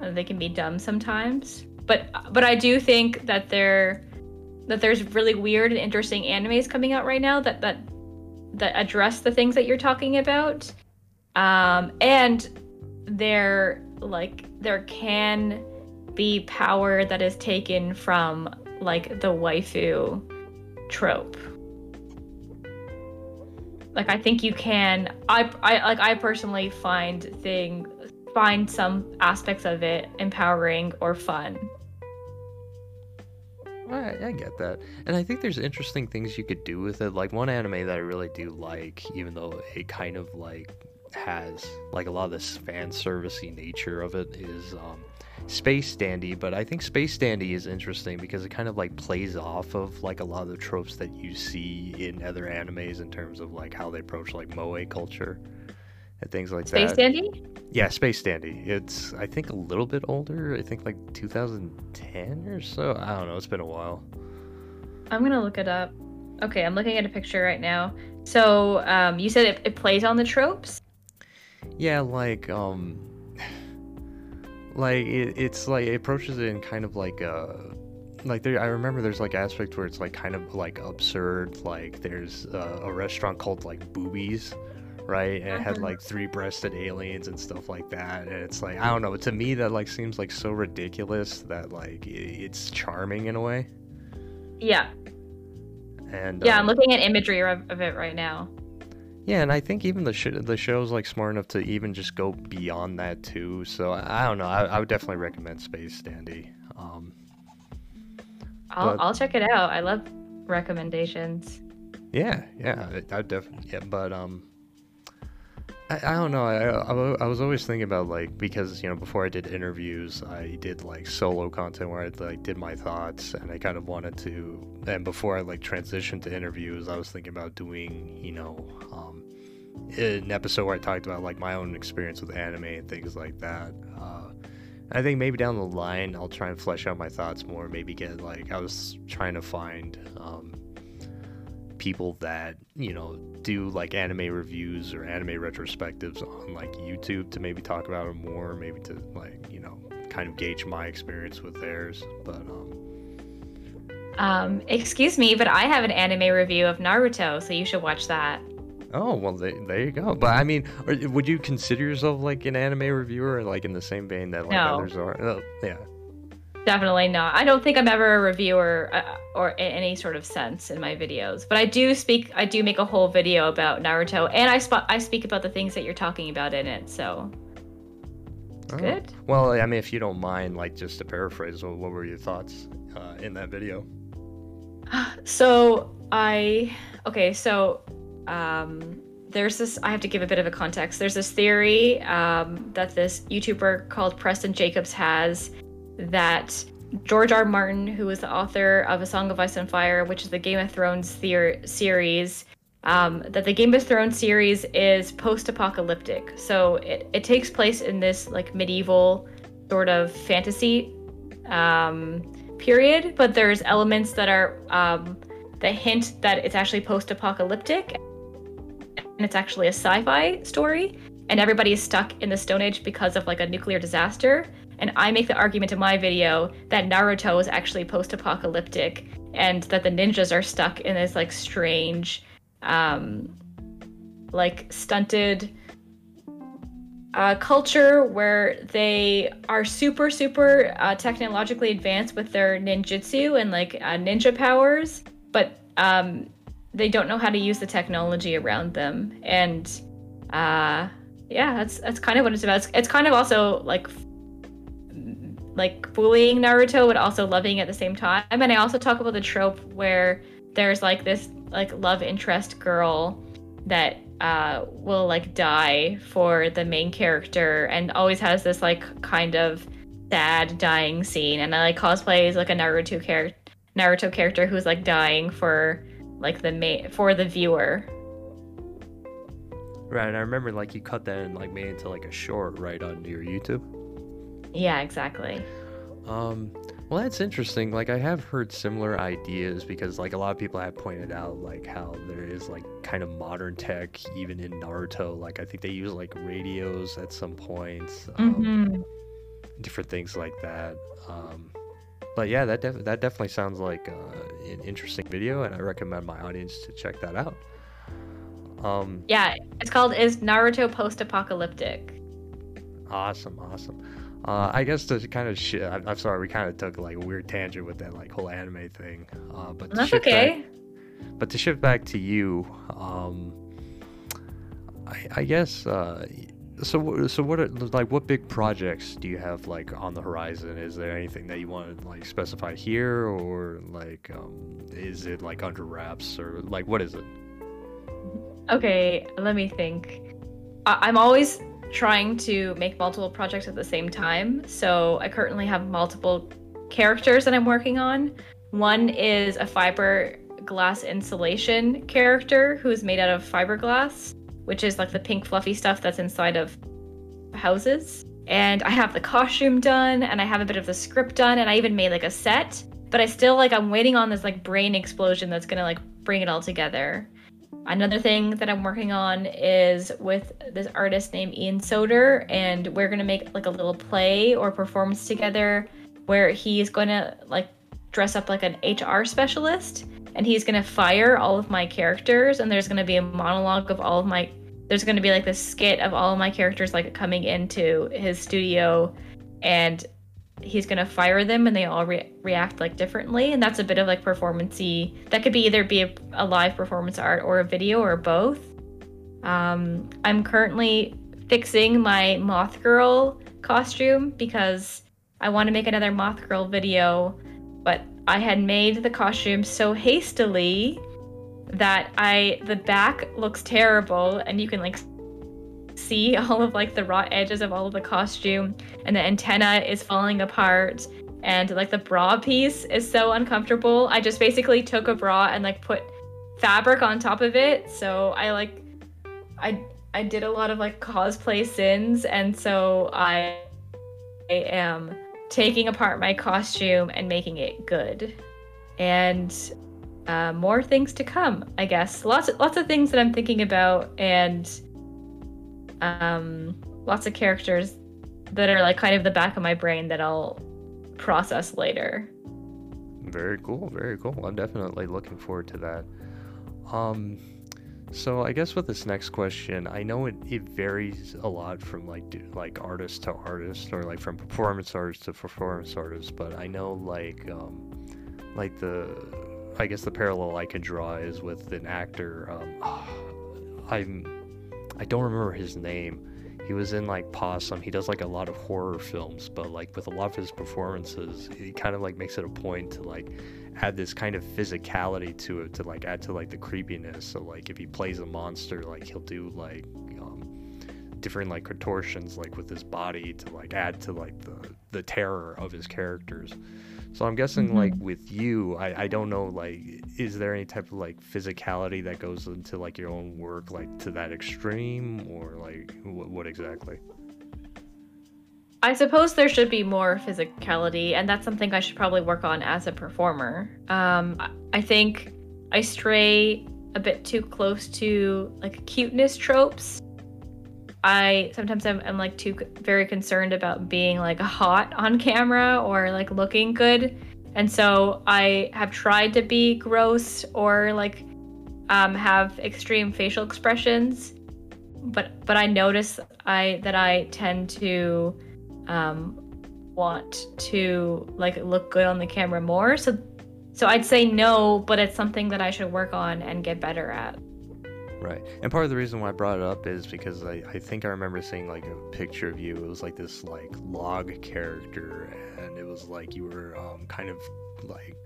they can be dumb sometimes. But but I do think that they're that there's really weird and interesting animes coming out right now that that that address the things that you're talking about. Um and there like there can be power that is taken from like the waifu trope. Like i think you can i i like i personally find thing find some aspects of it empowering or fun I, I, get that. And I think there's interesting things you could do with it. Like one anime that I really do like, even though it kind of like has like a lot of this fan servicey nature of it is um, Space Dandy, but I think Space Dandy is interesting because it kind of like plays off of like a lot of the tropes that you see in other animes in terms of like how they approach like moe culture and things like Space that. Space Dandy? Yeah, Space Dandy. It's I think a little bit older. I think like 2010 or so. I don't know. It's been a while. I'm gonna look it up. Okay, I'm looking at a picture right now. So um, you said it, it plays on the tropes. Yeah, like um, like it, it's like it approaches it in kind of like a like there i remember there's like aspect where it's like kind of like absurd like there's uh, a restaurant called like boobies right? And it had mm-hmm. like three breasted aliens and stuff like that. And it's like, I don't know, to me that like seems like so ridiculous that like it's charming in a way. Yeah. And yeah, um, I'm looking at imagery of, of, it right now. Yeah, and I think even the sh- the show's like smart enough to even just go beyond that too. So I, I don't know. I, I, would definitely recommend Space Dandy. Um, I'll but, I'll check it out. I love recommendations. Yeah, yeah, I, I definitely. Yeah, but um, I, I don't know. I, I, was always thinking about like because you know before I did interviews, I did like solo content where I like did my thoughts, and I kind of wanted to. And before I like transitioned to interviews, I was thinking about doing you know um, an episode where I talked about like my own experience with anime and things like that. Uh, I think maybe down the line I'll try and flesh out my thoughts more. Maybe get like I was trying to find um, people that you know do like anime reviews or anime retrospectives on like YouTube to maybe talk about it more. Maybe to like you know kind of gauge my experience with theirs. But um, Um, excuse me, but I have an anime review of Naruto, so you should watch that. Oh well, they, there you go. But I mean, are, would you consider yourself like an anime reviewer, like in the same vein that like No. others are? Oh, yeah. Definitely not. I don't think I'm ever a reviewer uh, or in any sort of sense in my videos. But I do speak. I do make a whole video about Naruto, and I spot. I speak about the things that you're talking about in it. So Oh. good. Well, I mean, if you don't mind, like just to paraphrase, what, what were your thoughts uh, in that video? So I okay, so um there's this I have to give a bit of a context. There's this theory um that this YouTuber called Preston Jacobs has that George R. Martin, who is the author of A Song of Ice and Fire, which is the Game of Thrones series, um, that the Game of Thrones series is post-apocalyptic. So it, it takes place in this like medieval sort of fantasy um, period, but there's elements that are um, hint that it's actually post-apocalyptic, and it's actually a sci-fi story, and everybody is stuck in the Stone Age because of like a nuclear disaster. And I make the argument in my video that Naruto is actually post-apocalyptic, and that the ninjas are stuck in this like strange, um, like stunted uh, culture where they are super super uh, technologically advanced with their ninjutsu and like uh, ninja powers but um, they don't know how to use the technology around them. And uh, yeah that's that's kind of what it's about. It's, it's kind of also like like bullying naruto but also loving at the same time and i also talk about the trope where there's like this like love interest girl that uh, will like die for the main character and always has this like kind of sad dying scene and I like cosplay as like a Naruto character Naruto character who's like dying for like the main for the viewer. Right, and I remember like you cut that and like made it into like a short right on your YouTube. Yeah, exactly. Um, well, that's interesting. Like, I have heard similar ideas because, like, a lot of people have pointed out, like, how there is, like, kind of modern tech even in Naruto. Like, I think they use, like, radios at some points, um, Mhm. different things like that. Um, but yeah, that, def- that definitely sounds like uh, an interesting video, and I recommend my audience to check that out. Um, Yeah, it's called Is Naruto Post-Apocalyptic? Awesome, awesome. Uh, I guess to kind of sh- I'm, I'm sorry, we kind of took like a weird tangent with that like whole anime thing. Uh, but That's okay. Back, but to shift back to you, um, I, I guess. Uh, so so what are, like what big projects do you have like on the horizon? Is there anything that you want to like specify here, or like um, is it like under wraps, or like what is it? Okay, let me think. I- I'm always trying to make multiple projects at the same time. So I currently have multiple characters that I'm working on. One is a fiberglass insulation character who's made out of fiberglass, which is like the pink fluffy stuff that's inside of houses. And I have the costume done and I have a bit of the script done and I even made like a set. But I still like I'm waiting on this like brain explosion that's gonna like bring it all together. Another thing that I'm working on is with this artist named Ian Soder, and we're gonna make like a little play or performance together where he's gonna like dress up like an HR specialist and he's gonna fire all of my characters, and there's gonna be a monologue of all of my there's gonna be like this skit of all of my characters like coming into his studio and he's gonna fire them and they all re- react like differently and that's a bit of like performancey that could be either be a, a live performance art or a video or both. Um, i'm currently fixing my moth girl costume because i want to make another moth girl video but i had made the costume so hastily that i the back looks terrible and you can like see all of like the raw edges of all of the costume and the antenna is falling apart and like the bra piece is so uncomfortable. I just basically took a bra and like put fabric on top of it. So i like I I did a lot of like cosplay sins, and so I, I am taking apart my costume and making it good, and uh, more things to come. I guess. Lots lots of things that I'm thinking about, and um, lots of characters that are like kind of the back of my brain that I'll process later. Very cool, very cool. I'm definitely looking forward to that. Um, so I guess with this next question, I know it, it varies a lot from like like artist to artist or like from performance artist to performance artist, but I know like um, like the I guess the parallel I can draw is with an actor. Um, I'm I don't remember his name he was in like Possum. He does like a lot of horror films, but like with a lot of his performances, he kind of like makes it a point to like add this kind of physicality to it to like add to like the creepiness. So like if he plays a monster, like he'll do like um, different like contortions like with his body to like add to like the the terror of his characters. So I'm guessing mm-hmm. like with you, I, I don't know like is there any type of like physicality that goes into like your own work like to that extreme or like what, what exactly? I suppose there should be more physicality, and that's something I should probably work on as a performer. Um, I think I stray a bit too close to like cuteness tropes I sometimes I'm, I'm like too very concerned about being like hot on camera or like looking good. And so I have tried to be gross or like um, have extreme facial expressions, but but I notice I that I tend to um, want to like look good on the camera more. So so I'd say no, but it's something that I should work on and get better at. Right. And part of the reason why I brought it up is because I, I think I remember seeing like a picture of you. It was like this like log character and it was like you were um, kind of like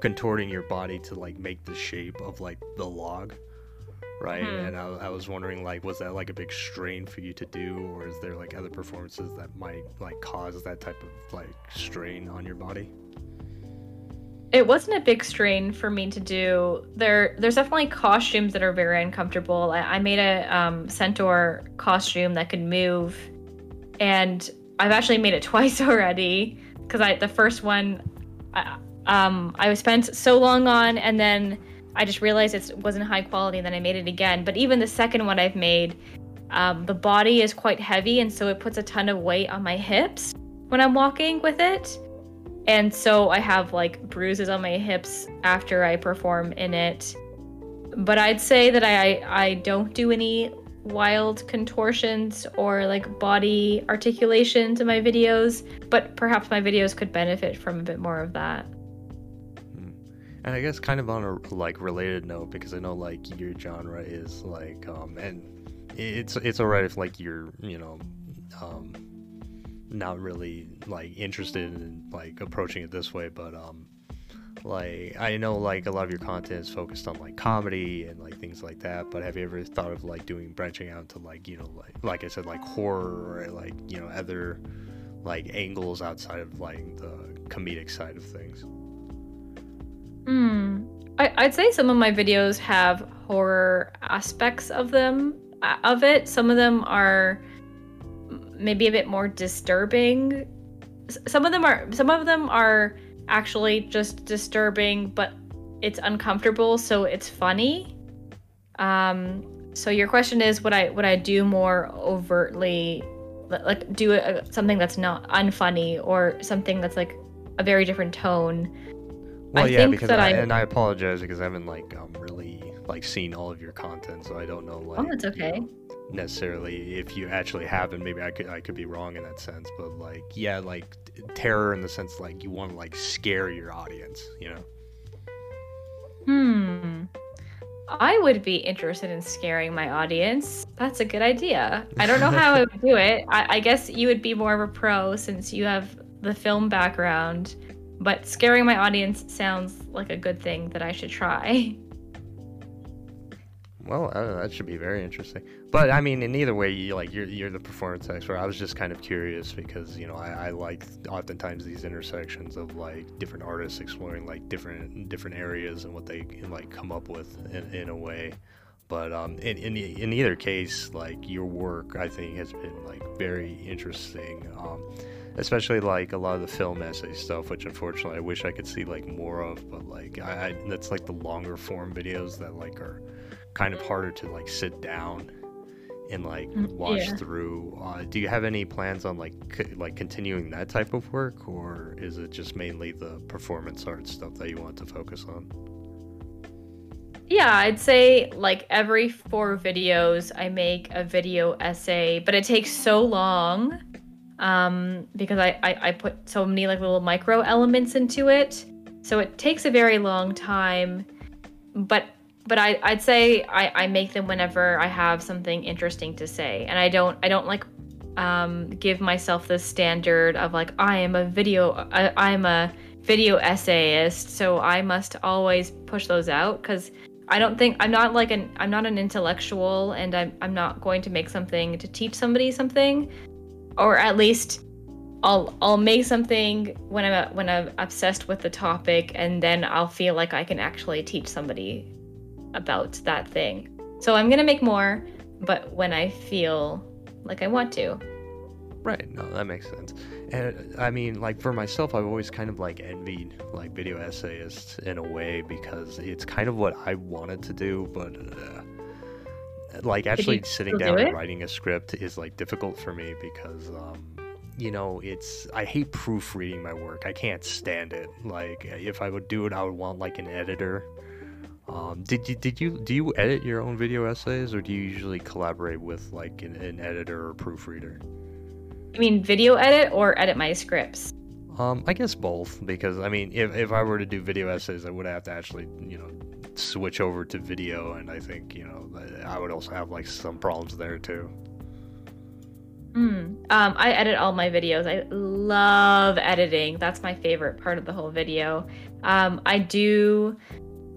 contorting your body to like make the shape of like the log. Right. Mm-hmm. And I, I was wondering like was that like a big strain for you to do or is there like other performances that might like cause that type of like strain on your body? It wasn't a big strain for me to do. There, there's definitely costumes that are very uncomfortable. I, I made a um, centaur costume that could move, and I've actually made it twice already because I the first one, I, um, I spent so long on, and then I just realized it wasn't high quality, and then I made it again. But even the second one I've made, um, the body is quite heavy, and so it puts a ton of weight on my hips when I'm walking with it. And so I have like bruises on my hips after I perform in it. But I'd say that I I don't do any wild contortions or like body articulations in my videos, but perhaps my videos could benefit from a bit more of that. Hmm. And I guess kind of on a like related note, because I know like your genre is like um and it's it's alright if like you're you know um not really like interested in like approaching it this way, but um, like I know like a lot of your content is focused on like comedy and like things like that. But have you ever thought of like doing branching out to like you know like like I said like horror or like you know other like angles outside of like the comedic side of things? Hmm. I, I'd say some of my videos have horror aspects of them of it. Some of them are maybe a bit more disturbing. Some of them are some of them are actually just disturbing, but it's uncomfortable, so it's funny. Um, so your question is, would I would I do more overtly, like do a, something that's not unfunny or something that's like a very different tone? Well, I yeah, because I, I, and I apologize because I haven't like um, really like seen all of your content, so I don't know like. Oh, it's okay. You know, necessarily if you actually haven't maybe i could i could be wrong in that sense but like yeah like terror in the sense like you want to like scare your audience you know? Hmm. I would be interested in scaring my audience. That's a good idea. I don't know how i would do it. I, I guess you would be more of a pro since you have the film background but scaring my audience sounds like a good thing that i should try Well, uh, that should be very interesting. But I mean, in either way, you like you're you're the performance expert. I was just kind of curious because you know I, I like oftentimes these intersections of like different artists exploring like different different areas and what they can like come up with in, in a way. but um, in, in in either case, like your work, I think has been like very interesting. Um, especially like a lot of the film essay stuff, which unfortunately I wish I could see like more of. But like I, I that's like the longer form videos that like are kind of harder to like sit down and like mm, watch yeah. through. Uh, do you have any plans on like c- like continuing that type of work, or is it just mainly the performance art stuff that you want to focus on? Yeah, I'd say like every four videos I make a video essay, but it takes so long um, because I, I, I put so many like little micro elements into it. So it takes a very long time, but but I, I'd say I, I make them whenever I have something interesting to say, and I don't I don't like um, give myself the standard of like I am a video I, I'm a video essayist, so I must always push those out because I don't think I'm not like an I'm not an intellectual, and I'm I'm not going to make something to teach somebody something or at least I'll I'll make something when I'm when I'm obsessed with the topic, and then I'll feel like I can actually teach somebody about that thing. So I'm gonna make more, but when I feel like I want to. Right. No, that makes sense. And I mean, like for myself, I've always kind of like envied like video essayists in a way because it's kind of what I wanted to do, but. Uh, like actually sitting down and writing a script is like difficult for me because um, you know it's i hate proofreading my work i can't stand it like if i would do it i would want like an editor um, did you did you do you edit your own video essays or do you usually collaborate with like an, an editor or proofreader i mean video edit or edit my scripts um, I guess both because I mean, if, if I were to do video essays, I would have to actually, you know, switch over to video, and I think you know I would also have like some problems there too. Mm. Um, I edit all my videos. I love editing. That's my favorite part of the whole video. Um, I do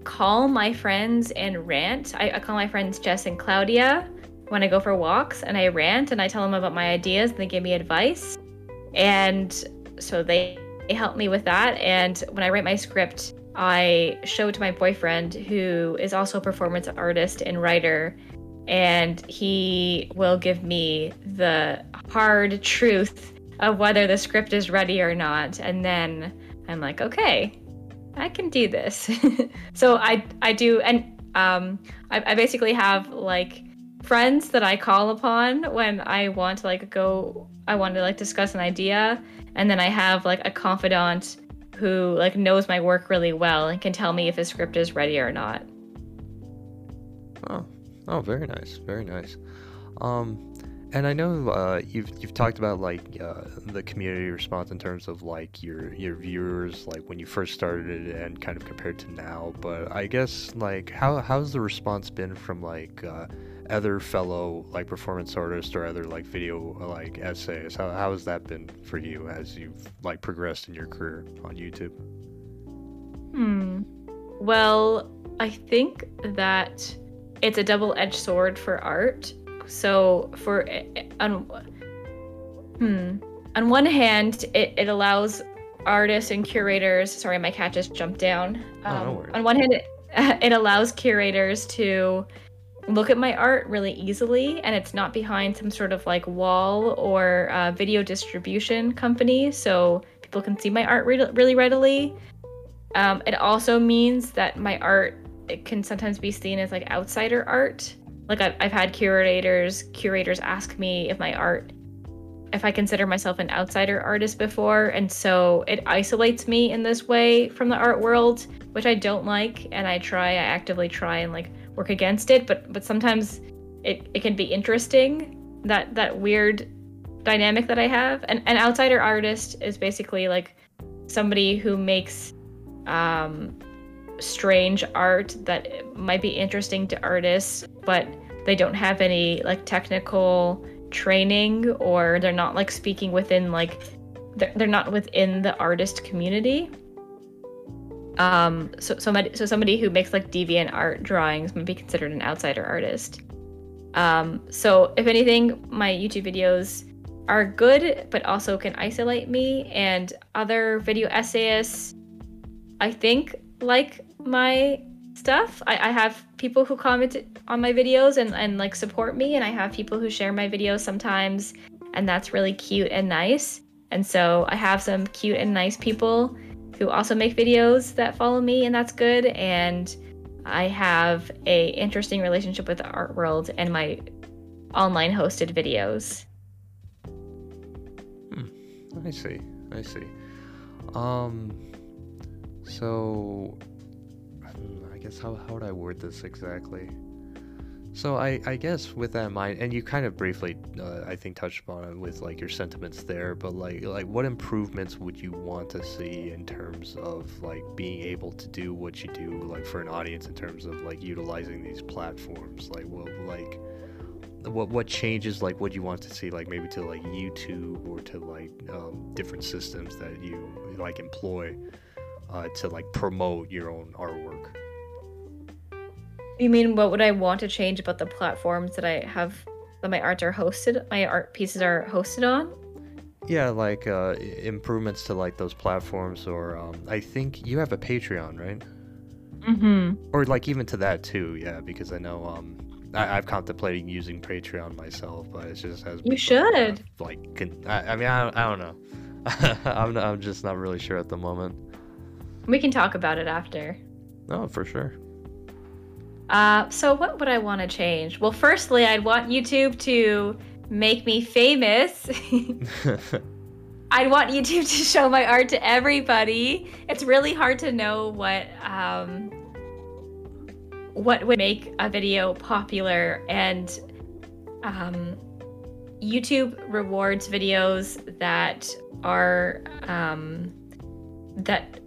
call my friends and rant. I, I, call my friends Jess and Claudia when I go for walks, and I rant and I tell them about my ideas, and they give me advice. And so they, they help me with that. And when I write my script, I show it to my boyfriend, who is also a performance artist and writer, and he will give me the hard truth of whether the script is ready or not. And then I'm like, okay, I can do this. so I I do, and um, I, I basically have like friends that I call upon when I want to like go, I want to like discuss an idea, and then I have like a confidant who like knows my work really well and can tell me if a script is ready or not. Oh, oh, very nice, very nice. Um, and I know uh, you've you've talked about like uh, the community response in terms of like your your viewers, like when you first started and kind of compared to now. But I guess like how how's the response been from like uh, other fellow like performance artists or other like video like essays? How, how has that been for you as you've like progressed in your career on youtube? Hmm. Well i think that it's a double-edged sword for art so for on hmm on one hand it, it allows artists and curators sorry my cat just jumped down. Um, oh, no on one hand it, it allows curators to look at my art really easily and it's not behind some sort of like wall or uh, video distribution company so people can see my art re- really readily. Um, it also means that my art it can sometimes be seen as like outsider art like I've, I've had curators curators ask me if my art if i consider myself an outsider artist before. And so it isolates me in this way from the art world which i don't like. And i try i actively try and like work against it, but but sometimes it, it can be interesting that that weird dynamic that I have. And an outsider artist is basically like somebody who makes um, strange art that might be interesting to artists, but they don't have any like technical training or they're not like speaking within like they're, they're not within the artist community um, so somebody so somebody who makes like deviant art drawings might be considered an outsider artist. Um, so if anything, my YouTube videos are good, but also can isolate me. And other video essayists, I think, like my stuff. I, I have people who comment on my videos and, and like support me, and I have people who share my videos sometimes, and that's really cute and nice. And so I have some cute and nice people who also make videos that follow me, and that's good. And I have a interesting relationship with the art world and my online hosted videos. Hmm. I see. I see. Um. So, guess how how would I word this exactly? So I, I guess with that in mind, and you kind of briefly, uh, I think, touched upon it with like your sentiments there, but like like what improvements would you want to see in terms of like being able to do what you do, like for an audience in terms of like utilizing these platforms, like what like what what changes like what you want to see like maybe to like YouTube or to like um, different systems that you like employ uh, to like promote your own artwork. You mean what would I want to change about the platforms that I have that my arts are hosted, my art pieces are hosted on? Yeah, like uh, improvements to like those platforms, or um, I think you have a Patreon, right? Mm-hmm. Or like even to that too, yeah, because I know um, I, have contemplated using Patreon myself, but it just has. You should. like, con- I, I, mean, I, I don't know. I'm not, I'm just not really sure at the moment. We can talk about it after. No, for sure. Uh, so what would I want to change? Well, firstly, I'd want YouTube to make me famous. I'd want YouTube to show my art to everybody. It's really hard to know what um, what would make a video popular, and um, YouTube rewards videos that are um, that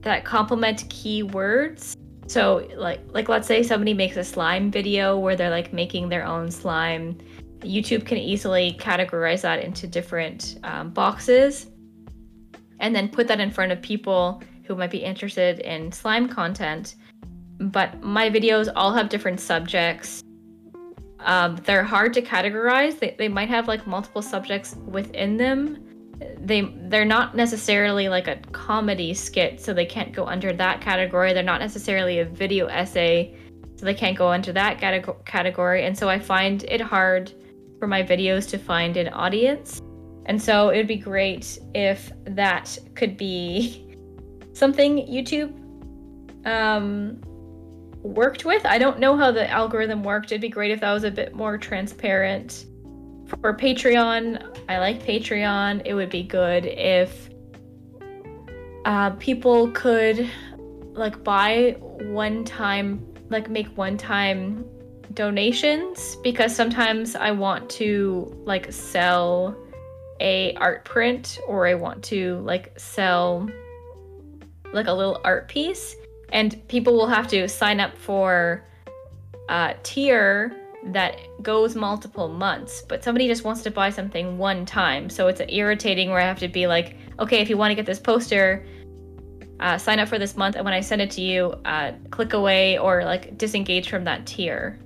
that complement keywords so like like let's say somebody makes a slime video where they're like making their own slime. YouTube can easily categorize that into different um, boxes and then put that in front of people who might be interested in slime content. But my videos all have different subjects. Um, they're hard to categorize. They, they might have like multiple subjects within them they they're not necessarily like a comedy skit so they can't go under that category. They're not necessarily a video essay so they can't go under that category. And so i find it hard for my videos to find an audience. And so it would be great if that could be something youtube um, worked with. I don't know how the algorithm worked. It'd be great if that was a bit more transparent for Patreon, I like Patreon. It would be good if uh, people could like buy one time, like make one time donations because sometimes I want to like sell a art print or I want to like sell like a little art piece and people will have to sign up for a tier that goes multiple months, but somebody just wants to buy something one time. So it's irritating where I have to be like, okay, if you want to get this poster, uh, sign up for this month, and when I send it to you, uh, click away or like disengage from that tier.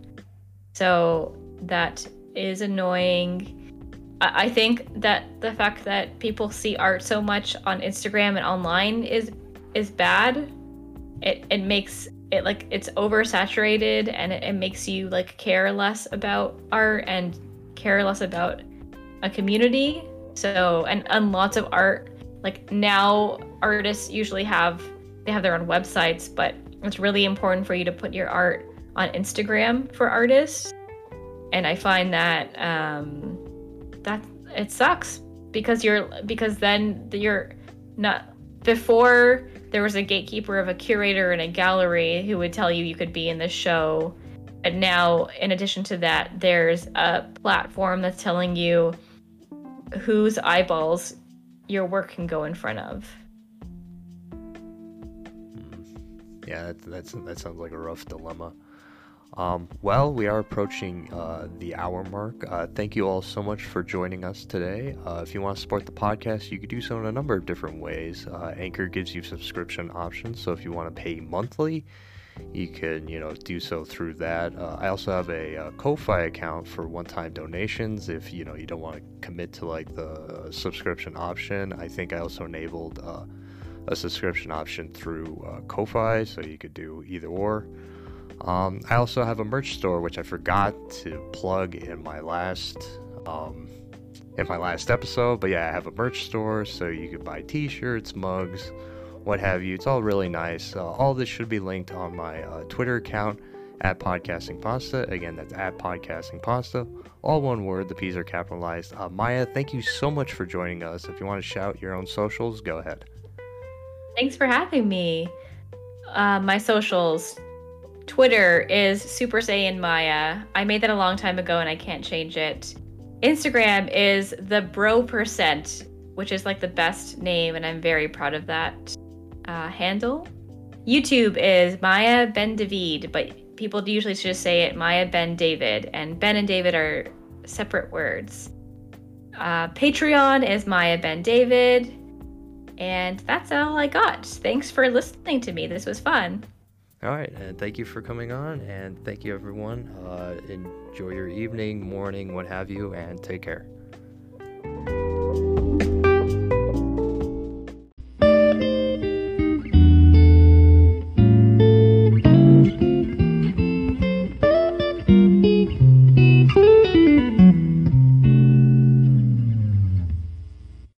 So that is annoying. I, I think that the fact that people see art so much on Instagram and online is is bad. It it makes it like it's oversaturated and it, it makes you like care less about art and care less about a community. So and and lots of art like now artists usually have they have their own websites but it's really important for you to put your art on instagram for artists. And i find that um that it sucks because you're because then you're not before there was a gatekeeper of a curator and a gallery who would tell you you could be in the show. And now, in addition to that, there's a platform that's telling you whose eyeballs your work can go in front of. Yeah, that, that's, that sounds like a rough dilemma. Um, well, we are approaching uh, the hour mark. Uh, thank you all so much for joining us today. Uh, if you want to support the podcast, you can do so in a number of different ways. Uh, Anchor gives you subscription options, so if you want to pay monthly, you can you know do so through that. Uh, I also have a, a Ko-fi account for one-time donations. If you know you don't want to commit to like the subscription option, I think I also enabled uh, a subscription option through uh, Ko-fi, so you could do either or. Um, I also have a merch store, which I forgot to plug in my last um, in my last episode. But yeah, I have a merch store, so you could buy T-shirts, mugs, what have you. It's all really nice. Uh, all this should be linked on my uh, Twitter account at Podcasting Pasta. Again, that's at Podcasting Pasta. All one word. The P's are capitalized. Uh, Maya, thank you so much for joining us. If you want to shout your own socials, go ahead. Thanks for having me. Uh, my socials. Twitter is Super Saiyan Maya. I made that a long time ago and I can't change it. Instagram is the Bro Percent, which is like the best name, and I'm very proud of that uh, handle. YouTube is Maya Ben David, but people usually just say it Maya Ben David, and Ben and David are separate words. Uh, Patreon is Maya Ben David, and that's all I got. Thanks for listening to me. This was fun. All right, and thank you for coming on, and thank you everyone. Uh, enjoy your evening, morning, what have you, and take care.